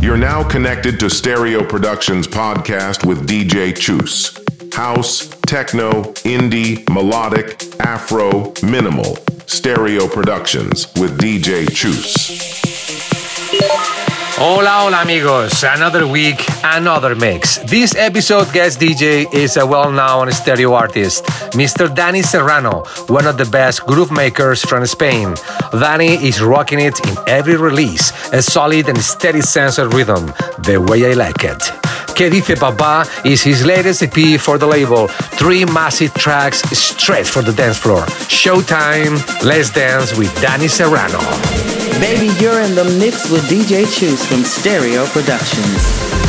You're now connected to Stereo Productions podcast with DJ Chus. House, techno, indie, melodic, afro, minimal. Stereo Productions with DJ Chus. Hola, hola amigos. Another week, another mix. This episode guest DJ is a well-known stereo artist, Mr. Danny Serrano, one of the best groove makers from Spain. Danny is rocking it in every release, a solid and steady sense of rhythm, the way I like it. Que Dice Papá is his latest EP for the label. Three massive tracks straight for the dance floor. Showtime, let's dance with Danny Serrano. Baby, you're in the mix with DJ Chus from Stereo Productions.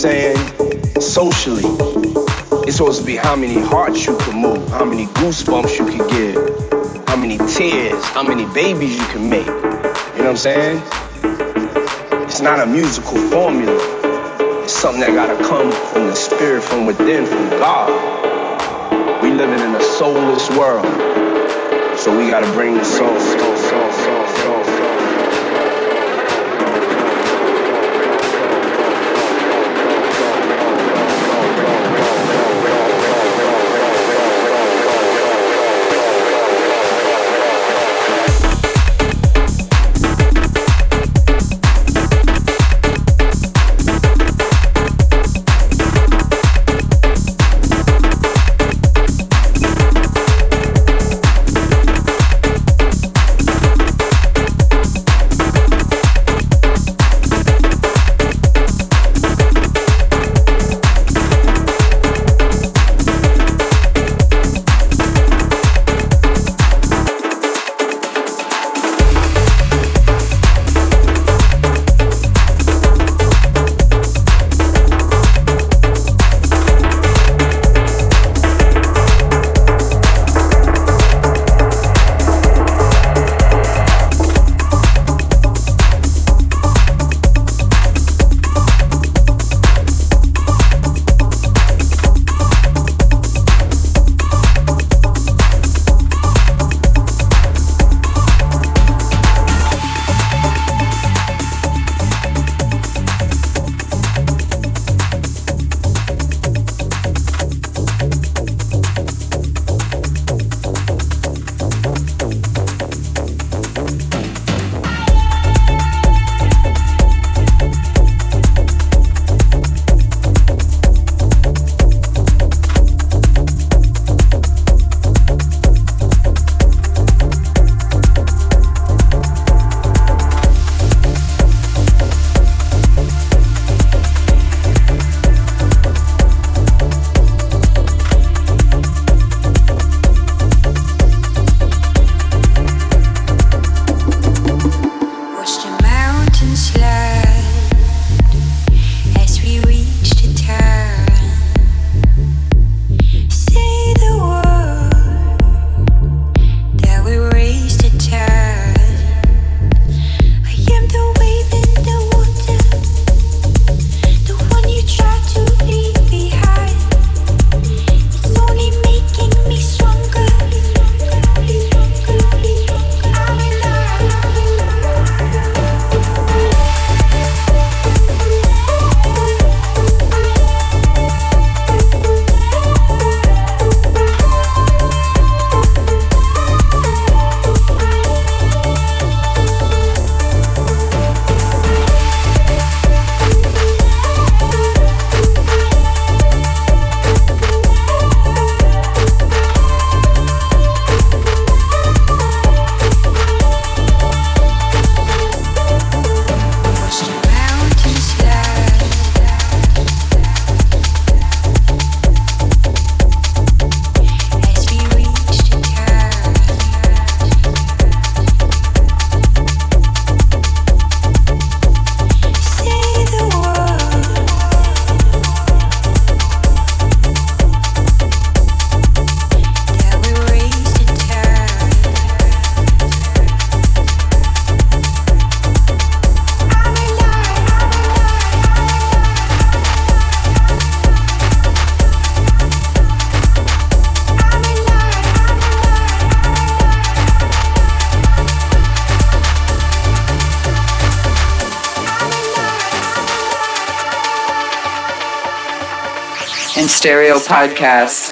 Saying? Socially. It's supposed to be how many hearts you can move, how many goosebumps you can give, how many tears, how many babies you can make. You know what I'm saying? It's not a musical formula. It's something that gotta come from the spirit, from within, from God. We living in a soulless world. So we gotta bring the soul. soul, soul, soul, Podcast.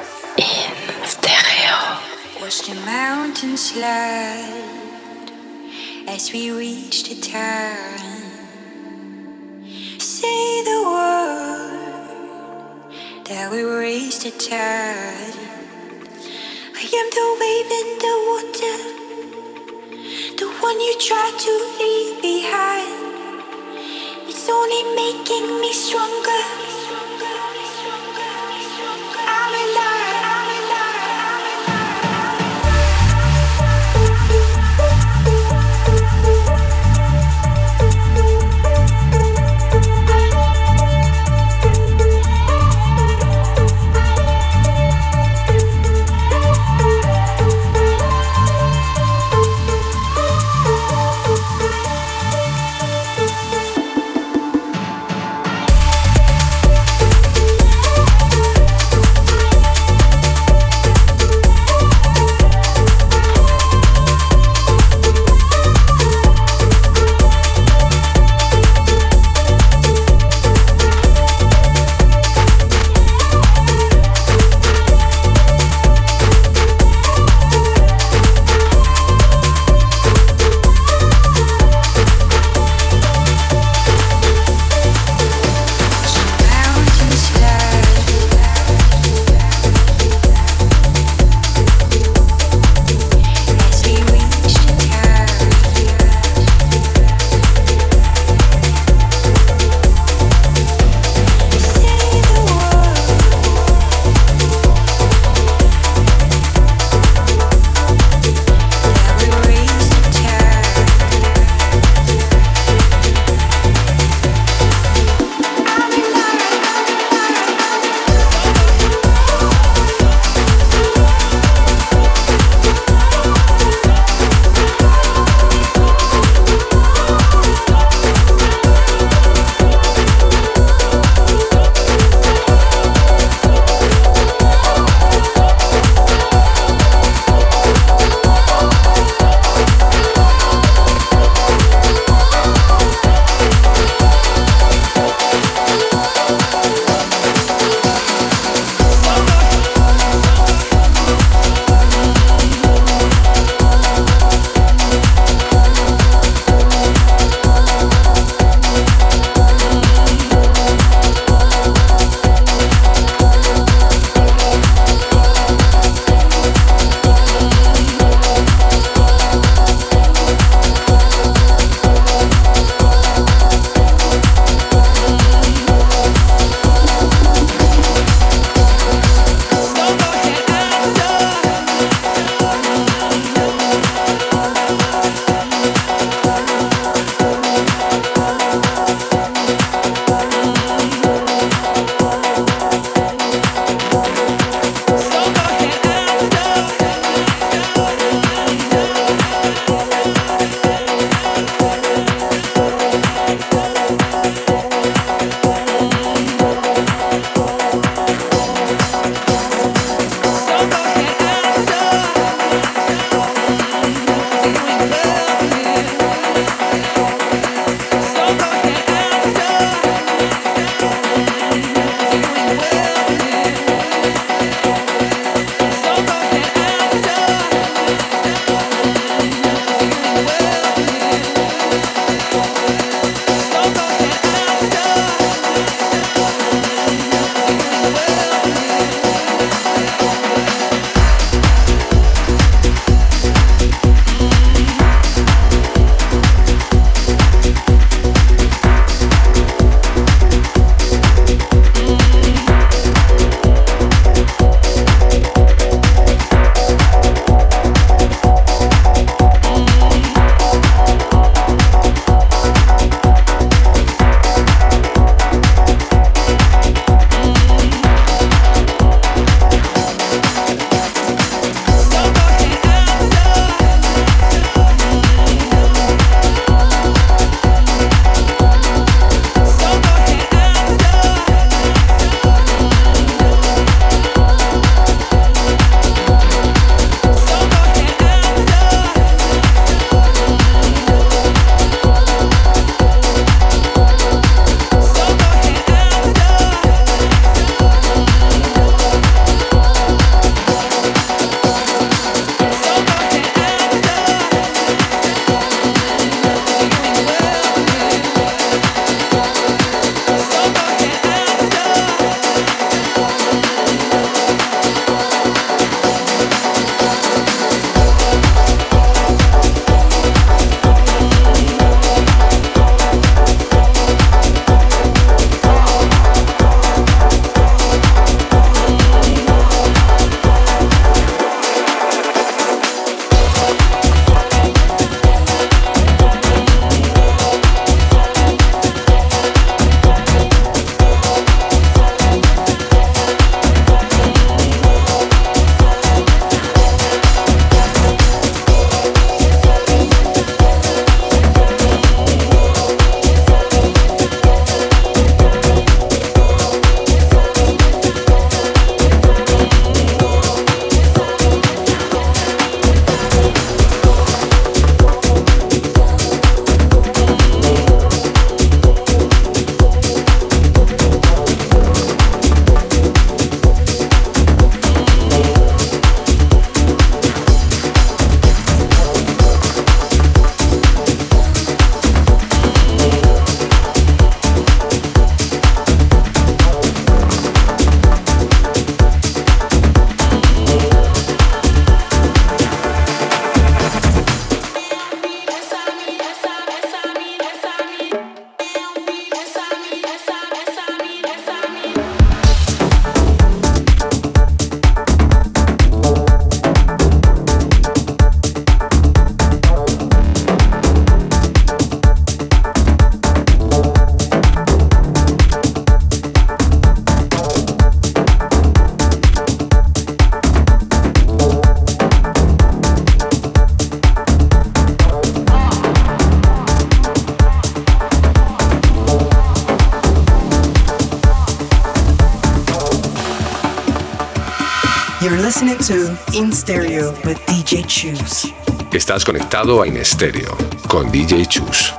Estás conectado a In Stereo con DJ Chus.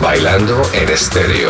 Bailando en estéreo.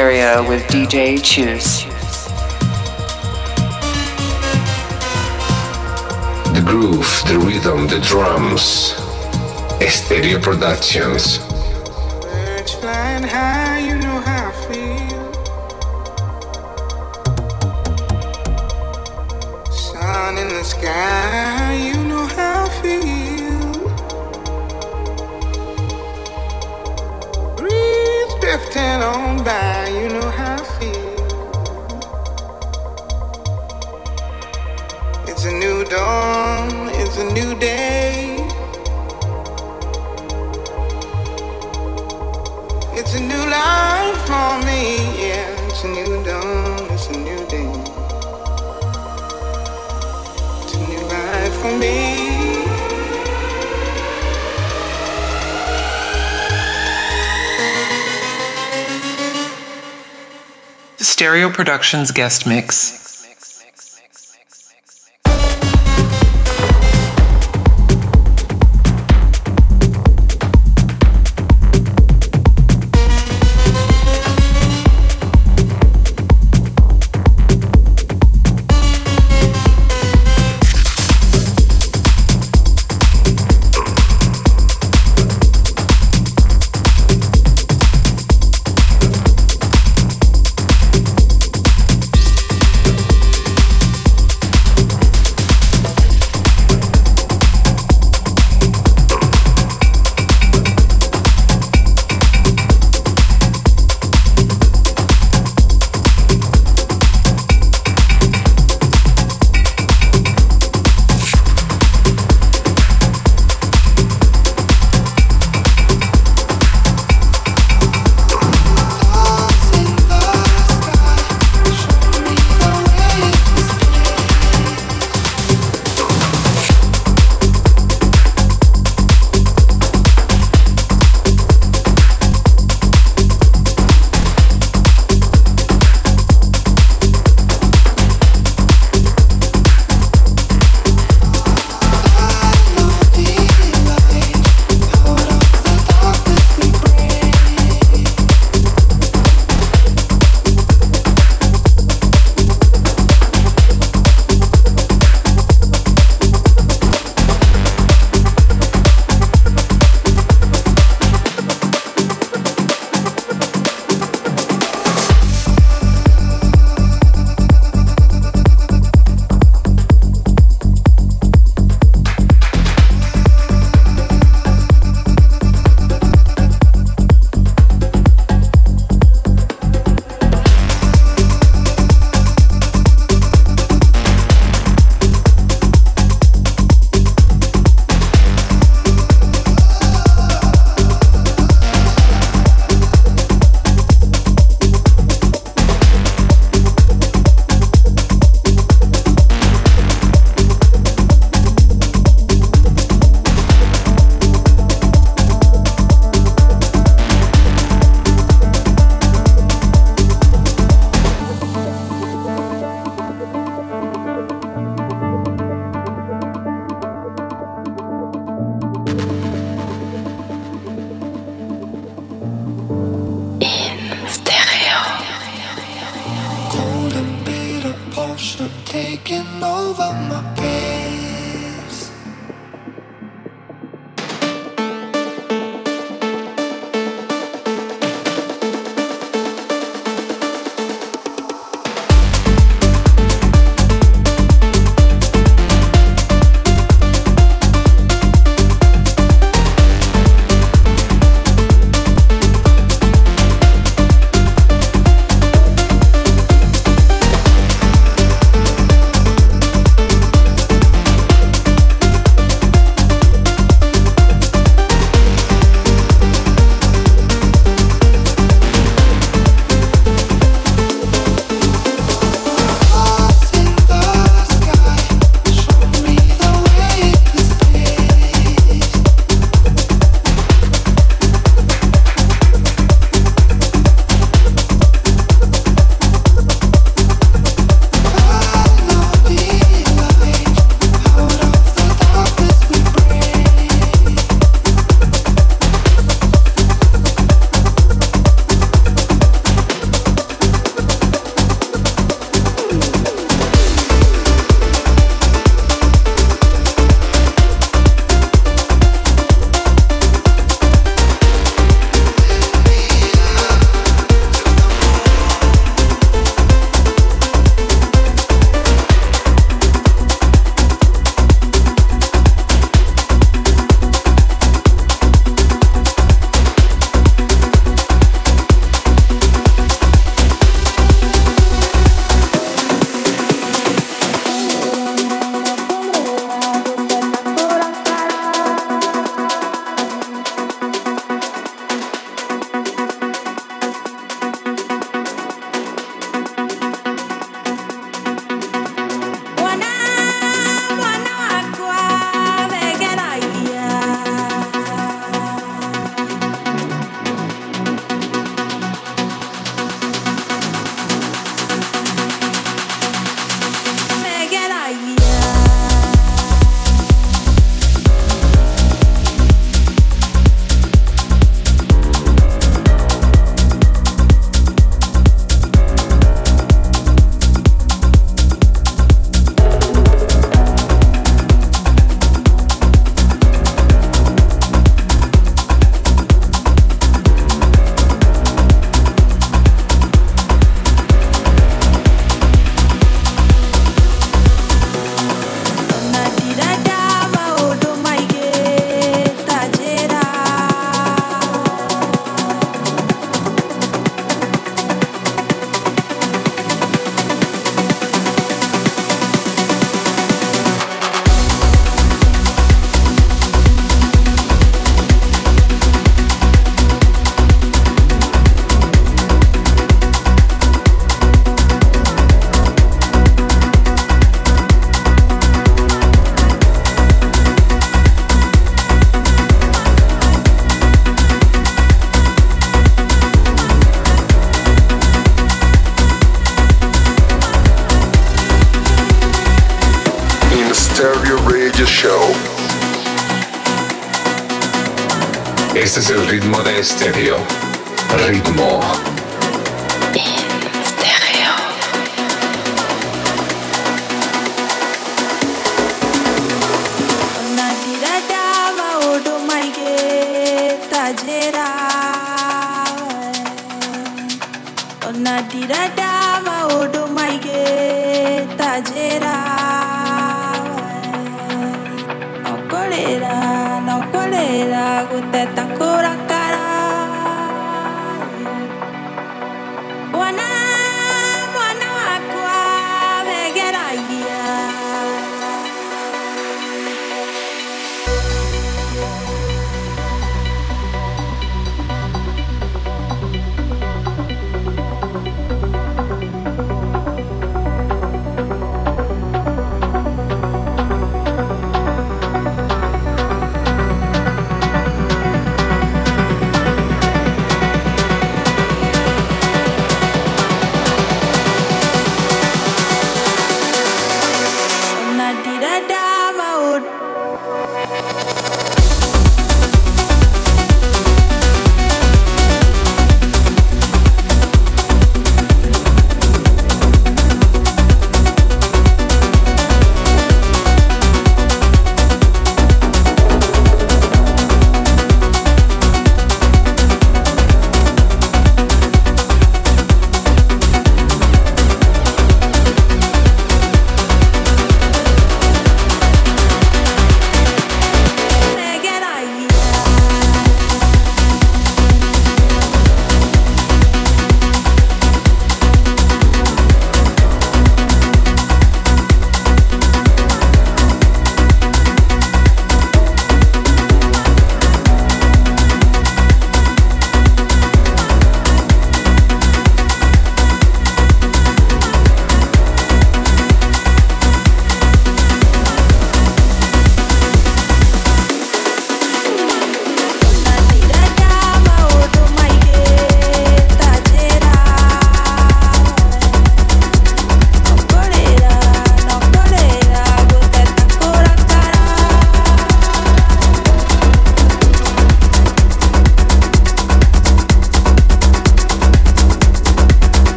Stereo with DJ Chus. The groove, the rhythm, the drums. Stereo Productions. Productions guest mix.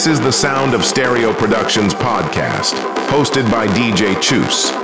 This is the Sound of Stereo Productions podcast, hosted by DJ Chus.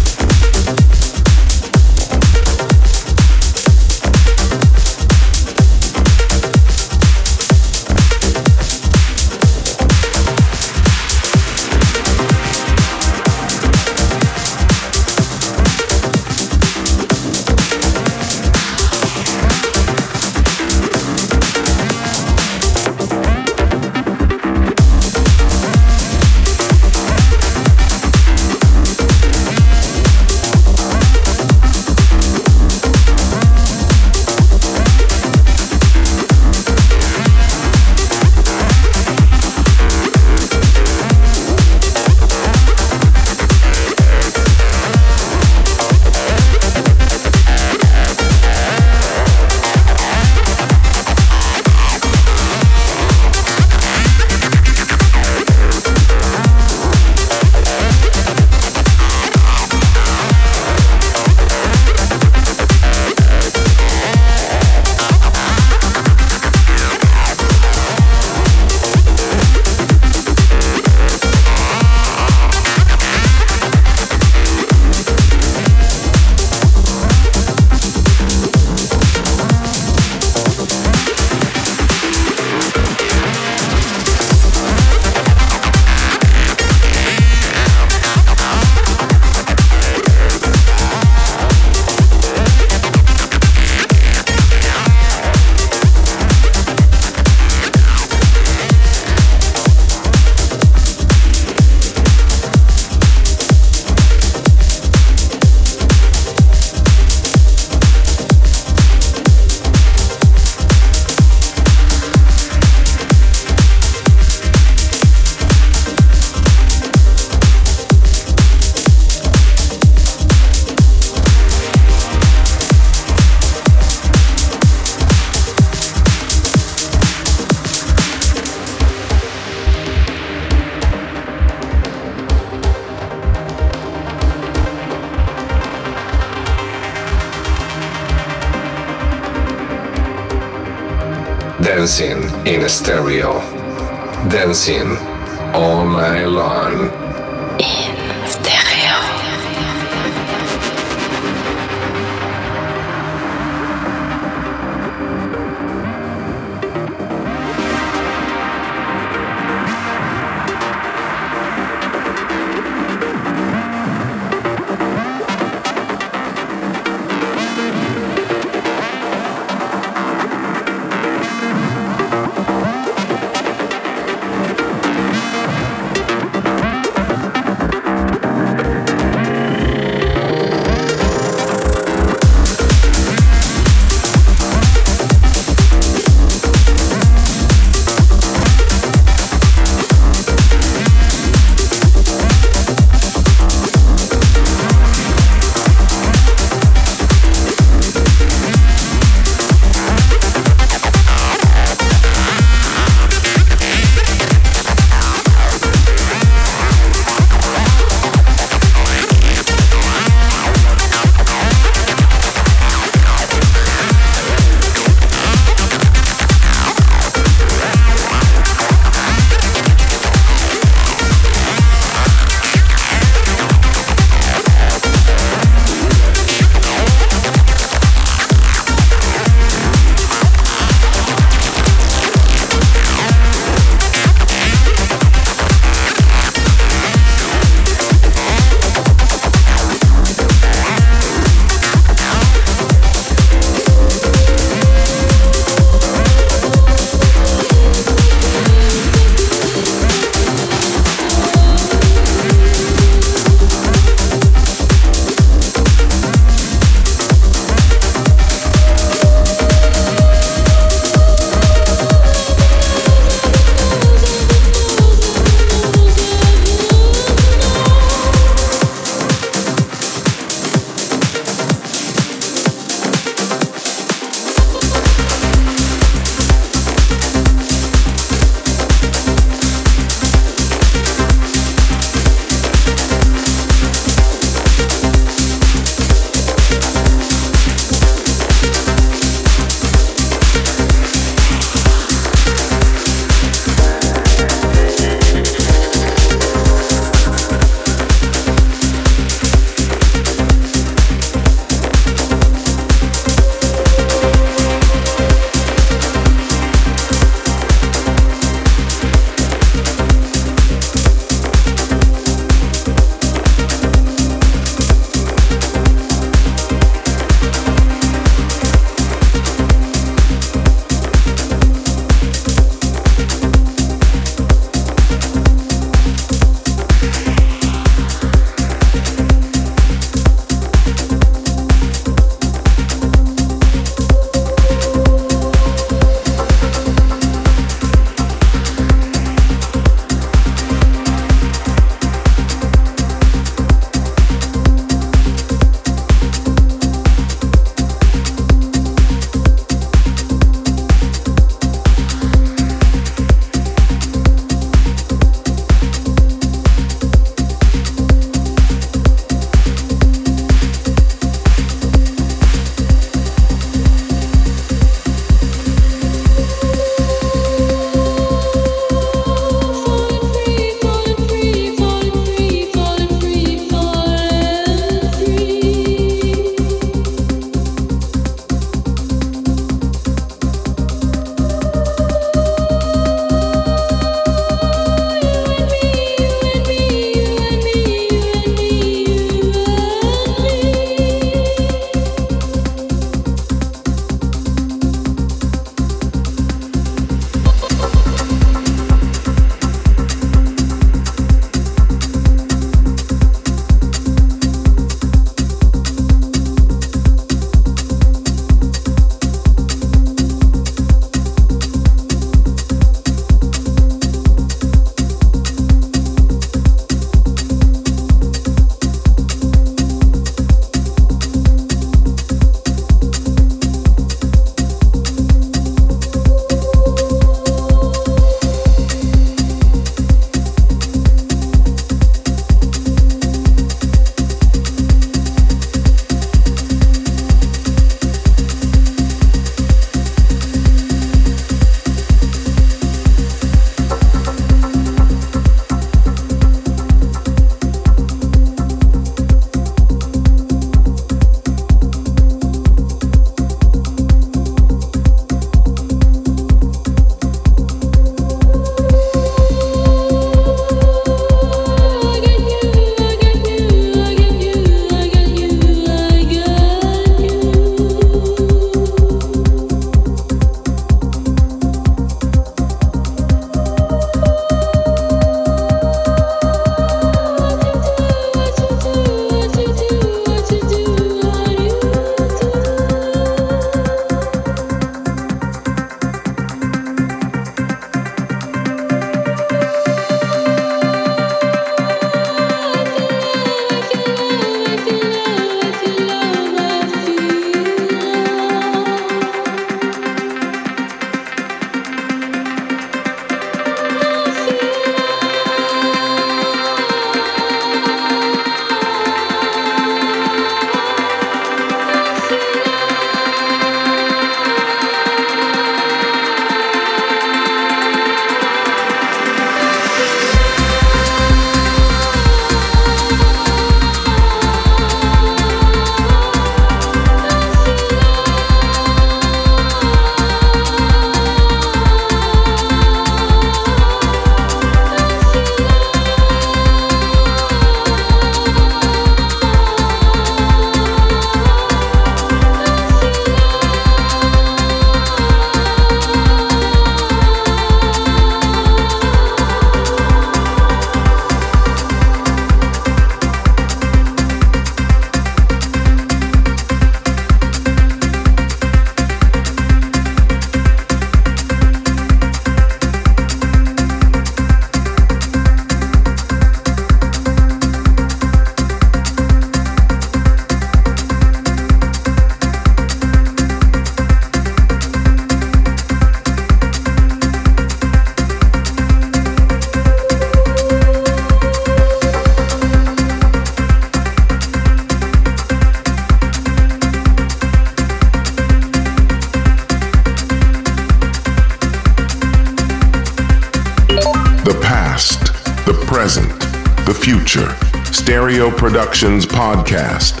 Stereo Productions Podcast.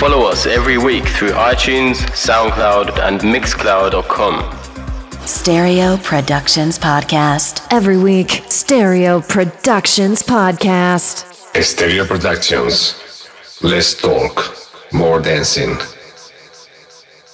Follow us every week through iTunes, SoundCloud, and Mixcloud.com. Stereo Productions Podcast. Every week, Stereo Productions Podcast. Stereo Productions. Let's talk. More dancing.